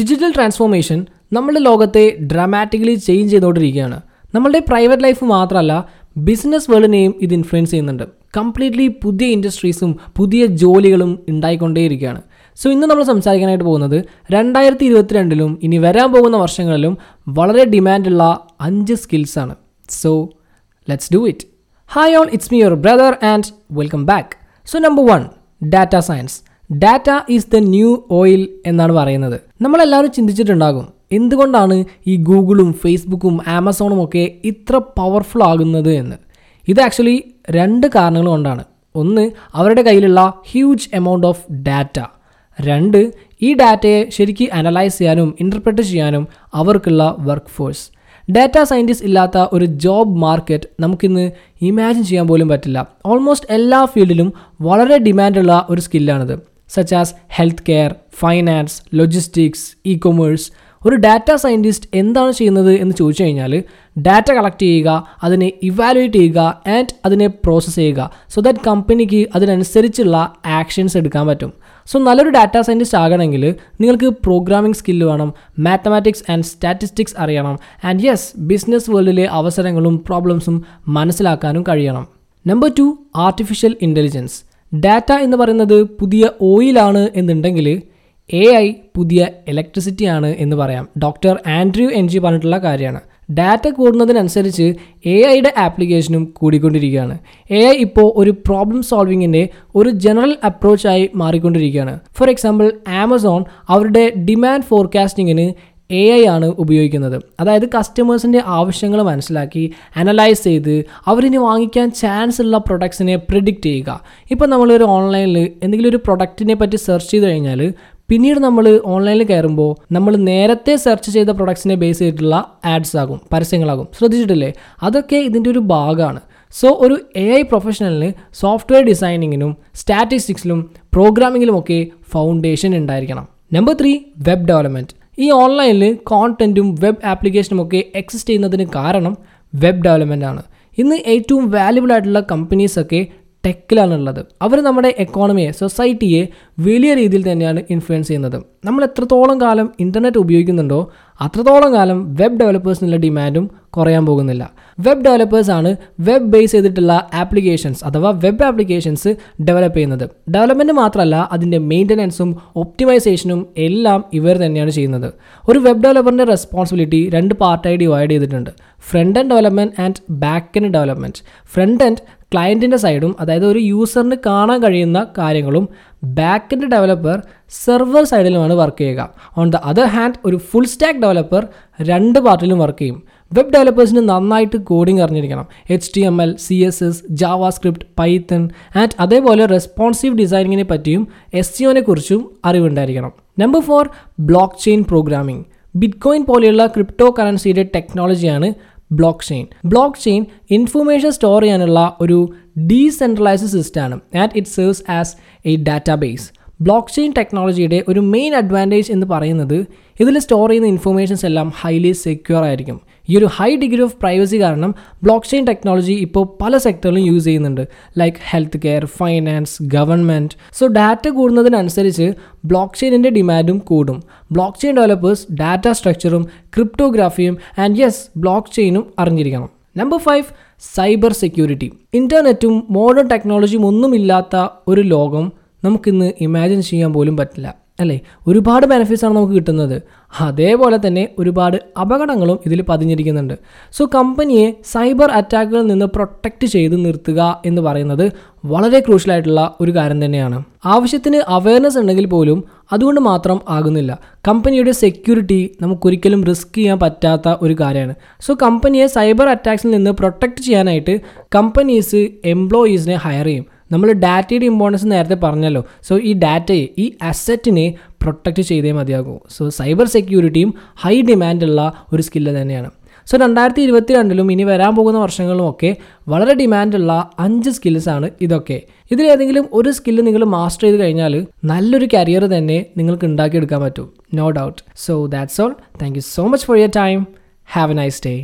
Digital transformation നമ്മുടെ ലോകത്തെ dramatically change ചെയ്തുകൊണ്ടിരിക്കുകയാണ് നമ്മളുടെ പ്രൈവറ്റ് ലൈഫ് മാത്രമല്ല ബിസിനസ് വേൾഡിനെയും ഇത് ഇൻഫ്ലുവൻസ് ചെയ്യുന്നുണ്ട്. കംപ്ലീറ്റ്ലി പുതിയ ഇൻഡസ്ട്രീസും പുതിയ ജോലികളും ഉണ്ടായിക്കൊണ്ടേയിരിക്കുകയാണ്. സോ ഇന്ന് നമ്മൾ സംസാരിക്കാനായിട്ട് പോകുന്നത് രണ്ടായിരത്തി ഇരുപത്തിരണ്ടിലും ഇനി വരാൻ പോകുന്ന വർഷങ്ങളിലും വളരെ ഡിമാൻഡുള്ള അഞ്ച് സ്കിൽസാണ് so let's do it hi all it's me your brother and welcome back so number one data science data is the new oil എന്നാണ് പറയുന്നത്. നമ്മളെല്ലാവരും ചിന്തിച്ചിട്ടുണ്ടാകും എന്തുകൊണ്ടാണ് ഈ ഗൂഗിളും ഫേസ്ബുക്കും ആമസോണും ഒക്കെ ഇത്ര പവർഫുൾ ആകുന്നത് എന്ന്. ഇത് ആക്ച്വലി രണ്ട് കാരണങ്ങൾ കൊണ്ടാണ്. ഒന്ന് അവരുടെ കയ്യിലുള്ള ഹ്യൂജ് എമൗണ്ട് ഓഫ് ഡാറ്റ രണ്ട് ഈ ഡാറ്റയെ ശരിക്ക് അനലൈസ് ചെയ്യാനും ഇന്റർപ്രറ്റ് ചെയ്യാനും അവർക്കുള്ള വർക്ക് ഫോഴ്സ് ഡാറ്റ സയന്റിസ്റ്റ് ഇല്ലാത്ത ഒരു ജോബ് മാർക്കറ്റ് നമുക്കിന്ന് ഇമാജിൻ ചെയ്യാൻ പോലും പറ്റില്ല. ഓൾമോസ്റ്റ് എല്ലാ ഫീൽഡിലും വളരെ ഡിമാൻഡുള്ള ഒരു സ്കില്ലാണിത് health care finance logistics e commerce ഒരു ഡാറ്റ സയന്റിസ്റ്റ് എന്താണ് ചെയ്യുന്നത് എന്ന് ചോദിച്ചു കഴിഞ്ഞാൽ ഡാറ്റ കളക്ട് ചെയ്യുക അതിനെ ഇവാലുവേറ്റ് ചെയ്യുക ആൻഡ് അതിനെ പ്രോസസ്സ് ചെയ്യുക. സോ ദാറ്റ് കമ്പനിക്ക് അതിനനുസരിച്ചുള്ള ആക്ഷൻസ് എടുക്കാൻ പറ്റും. സോ നല്ലൊരു ഡാറ്റ സയന്റിസ്റ്റ് ആകണമെങ്കിൽ നിങ്ങൾക്ക് പ്രോഗ്രാമിംഗ് സ്കില്ല് വേണം മാത്തമാറ്റിക്സ് ആൻഡ് സ്റ്റാറ്റിസ്റ്റിക്സ് അറിയണം. ആൻഡ് യെസ് ബിസിനസ് വേൾഡിലെ അവസരങ്ങളും പ്രോബ്ലംസും മനസ്സിലാക്കാനും കഴിയണം. Number two artificial intelligence data എന്ന് പറയുന്നത് പുതിയ ഓയിലാണ് എന്നുണ്ടെങ്കിൽ എ ഐ പുതിയ ഇലക്ട്രിസിറ്റി ആണ് എന്ന് പറയാം. ഡോക്ടർ ആൻഡ്രൂ എൻ ജി പറഞ്ഞിട്ടുള്ള കാര്യമാണ്. ഡാറ്റ കൂടുന്നതിനനുസരിച്ച് എ ഐയുടെ ആപ്ലിക്കേഷനും കൂടിക്കൊണ്ടിരിക്കുകയാണ്. എ ഐ ഇപ്പോൾ ഒരു പ്രോബ്ലം സോൾവിങ്ങിന്റെ ഒരു ജനറൽ അപ്രോച്ചായി മാറിക്കൊണ്ടിരിക്കുകയാണ്. ഫോർ എക്സാമ്പിൾ ആമസോൺ അവരുടെ ഡിമാൻഡ് ഫോർകാസ്റ്റിങ്ങിന് എ ഐ ആണ് ഉപയോഗിക്കുന്നത്. അതായത് കസ്റ്റമേഴ്സിന്റെ ആവശ്യങ്ങൾ മനസ്സിലാക്കി അനലൈസ് ചെയ്ത് അവരിനി വാങ്ങിക്കാൻ ചാൻസ് ഉള്ള പ്രൊഡക്ട്സിനെ പ്രിഡിക്റ്റ് ചെയ്യുക. ഇപ്പം നമ്മളൊരു ഓൺലൈനിൽ എന്തെങ്കിലും ഒരു പ്രൊഡക്റ്റിനെ പറ്റി സെർച്ച് ചെയ്ത് കഴിഞ്ഞാൽ പിന്നീട് നമ്മൾ ഓൺലൈനിൽ കയറുമ്പോൾ നമ്മൾ നേരത്തെ സെർച്ച് ചെയ്ത പ്രൊഡക്ട്സിനെ ബേസ് ചെയ്തിട്ടുള്ള ആഡ്സ് ആകും പരസ്യങ്ങളാകും. ശ്രദ്ധിച്ചിട്ടില്ലേ? അതൊക്കെ ഇതിന്റെ ഒരു ഭാഗമാണ്. സോ ഒരു എ ഐ പ്രൊഫഷണലിന് സോഫ്റ്റ്വെയർ ഡിസൈനിങ്ങിനും സ്റ്റാറ്റിസ്റ്റിക്സിലും പ്രോഗ്രാമിങ്ങിലും ഒക്കെ ഫൗണ്ടേഷൻ ഉണ്ടായിരിക്കണം. നമ്പർ ത്രീ വെബ് ഡെവലപ്മെന്റ് ഈ ഓൺലൈനിൽ കോണ്ടന്റും വെബ് ആപ്ലിക്കേഷനും ഒക്കെ എക്സിസ്റ്റ് ചെയ്യുന്നതിന് കാരണം വെബ് ഡെവലപ്മെന്റ് ആണ്. ഇന്ന് ഏറ്റവും വാല്യുബിൾ ആയിട്ടുള്ള കമ്പനീസൊക്കെ ടെക്കിലാണുള്ളത്. അവർ നമ്മുടെ എക്കോണമിയെ സൊസൈറ്റിയെ വലിയ രീതിയിൽ തന്നെയാണ് ഇൻഫ്ലുവൻസ് ചെയ്യുന്നത്. നമ്മൾ എത്രത്തോളം കാലം ഇന്റർനെറ്റ് ഉപയോഗിക്കുന്നുണ്ടോ അത്രത്തോളം കാലം വെബ് ഡെവലപ്പേഴ്സിനുള്ള ഡിമാൻഡും കുറയാൻ പോകുന്നില്ല. വെബ് ഡെവലപ്പേഴ്സ് ആണ് വെബ് ബേസ് ചെയ്തിട്ടുള്ള ആപ്ലിക്കേഷൻസ് അഥവാ വെബ് ആപ്ലിക്കേഷൻസ് ഡെവലപ്പ് ചെയ്യുന്നത്. ഡെവലപ്മെന്റ് മാത്രമല്ല അതിന്റെ മെയിന്റനൻസും ഒപ്റ്റിമൈസേഷനും എല്ലാം ഇവർ തന്നെയാണ് ചെയ്യുന്നത്. ഒരു വെബ് ഡെവലപ്പറിന്റെ റെസ്പോൺസിബിലിറ്റി രണ്ട് പാർട്ടായി ഡിവൈഡ് ചെയ്തിട്ടുണ്ട്. Front end development and back end development front end ക്ലയന്റിന്റെ സൈഡും അതായത് ഒരു യൂസറിന് കാണാൻ കഴിയുന്ന കാര്യങ്ങളും ബാക്ക് എൻഡ് ഡെവലപ്പർ സെർവർ സൈഡിലുമാണ് വർക്ക് ചെയ്യുക. ഓൺ ദ അതർ ഹാൻഡ് ഒരു ഫുൾ സ്റ്റാക്ക് ഡെവലപ്പർ രണ്ട് പാർട്ടിലും വർക്ക് ചെയ്യും. വെബ് ഡെവലപ്പേഴ്സിന് നന്നായിട്ട് കോഡിംഗ് അറിഞ്ഞിരിക്കണം. H T M L C S S JavaScript Python and അതേപോലെ റെസ്പോൺസീവ് ഡിസൈനിങ്ങിനെ പറ്റിയും എസ് സിഒനെ കുറിച്ചും അറിവുണ്ടായിരിക്കണം. Number four blockchain programming bitcoin പോലെയുള്ള ക്രിപ്റ്റോ കറൻസിയുടെ ടെക്നോളജിയാണ് blockchain blockchain information store ചെയ്യാനുള്ള ഒരു ഡീസെൻട്രലൈസ്ഡ് സിസ്റ്റമാണ് and it serves as a database blockchain ടെക്നോളജിയുടെ ഒരു മെയിൻ അഡ്വാന്റേജ് എന്ന് പറയുന്നത് ഇതിൽ സ്റ്റോർ ചെയ്യുന്ന ഇൻഫർമേഷൻസ് എല്ലാം ഹൈലി സെക്യൂർ ആയിരിക്കും. ഈ ഒരു ഹൈ ഡിഗ്രി ഓഫ് പ്രൈവസി കാരണം ബ്ലോക്ക് ചെയിൻ ടെക്നോളജി ഇപ്പോൾ പല സെക്ടറിലും യൂസ് ചെയ്യുന്നുണ്ട്. Like healthcare finance government so data കൂടുന്നതിനനുസരിച്ച് ബ്ലോക്ക് ചെയിനിന്റെ ഡിമാൻഡും കൂടും. ബ്ലോക്ക് ചെയിൻ ഡെവലപ്പേഴ്സ് ഡാറ്റ സ്ട്രക്ചറും ക്രിപ്റ്റോഗ്രാഫിയും ആൻഡ് യെസ് ബ്ലോക്ക് ചെയിനും അറിഞ്ഞിരിക്കണം. നമ്പർ ഫൈവ് സൈബർ സെക്യൂരിറ്റി ഇന്റർനെറ്റും മോഡേൺ ടെക്നോളജിയും ഒന്നുമില്ലാത്ത ഒരു ലോകം നമുക്കിന്ന് ഇമാജിൻ ചെയ്യാൻ പോലും പറ്റില്ല അല്ലേ? ഒരുപാട് ബെനിഫിറ്റ്സ് ആണ് നമുക്ക് കിട്ടുന്നത്. അതേപോലെ തന്നെ ഒരുപാട് അപകടങ്ങളും ഇതിൽ പതിഞ്ഞിരിക്കുന്നുണ്ട്. സോ കമ്പനിയെ സൈബർ അറ്റാക്കുകളിൽ നിന്ന് പ്രൊട്ടക്റ്റ് ചെയ്ത് നിർത്തുക എന്ന് പറയുന്നത് വളരെ ക്രൂഷ്യലായിട്ടുള്ള ഒരു കാര്യം തന്നെയാണ്. ആവശ്യത്തിന് അവയർനെസ് ഉണ്ടെങ്കിൽ പോലും അതുകൊണ്ട് മാത്രം ആകുന്നില്ല. കമ്പനിയുടെ സെക്യൂരിറ്റി നമുക്കൊരിക്കലും റിസ്ക് ചെയ്യാൻ പറ്റാത്ത ഒരു കാര്യമാണ്. സോ കമ്പനിയെ സൈബർ അറ്റാക്സിൽ നിന്ന് പ്രൊട്ടക്റ്റ് ചെയ്യാനായിട്ട് കമ്പനീസ് എംപ്ലോയീസിനെ ഹയർ ചെയ്യും. നമ്മൾ ഡാറ്റയുടെ ഇമ്പോർട്ടൻസ് നേരത്തെ പറഞ്ഞല്ലോ. സോ ഈ ഡാറ്റയെ ഈ അസറ്റിനെ പ്രൊട്ടക്റ്റ് ചെയ്തേ മതിയാകൂ. സോ സൈബർ സെക്യൂരിറ്റിയും ഹൈ ഡിമാൻഡുള്ള ഒരു സ്കില്ല് തന്നെയാണ്. സോ രണ്ടായിരത്തി ഇരുപത്തി രണ്ടിലും ഇനി വരാൻ പോകുന്ന വർഷങ്ങളിലും ഒക്കെ വളരെ ഡിമാൻഡുള്ള അഞ്ച് സ്കിൽസാണ് ഇതൊക്കെ. ഇതിലേതെങ്കിലും ഒരു സ്കില്ല് നിങ്ങൾ മാസ്റ്റർ ചെയ്ത് കഴിഞ്ഞാൽ നല്ലൊരു കരിയർ തന്നെ നിങ്ങൾക്ക് ഉണ്ടാക്കിയെടുക്കാൻ പറ്റും. No doubt so that's all thank you so much for your time have a nice day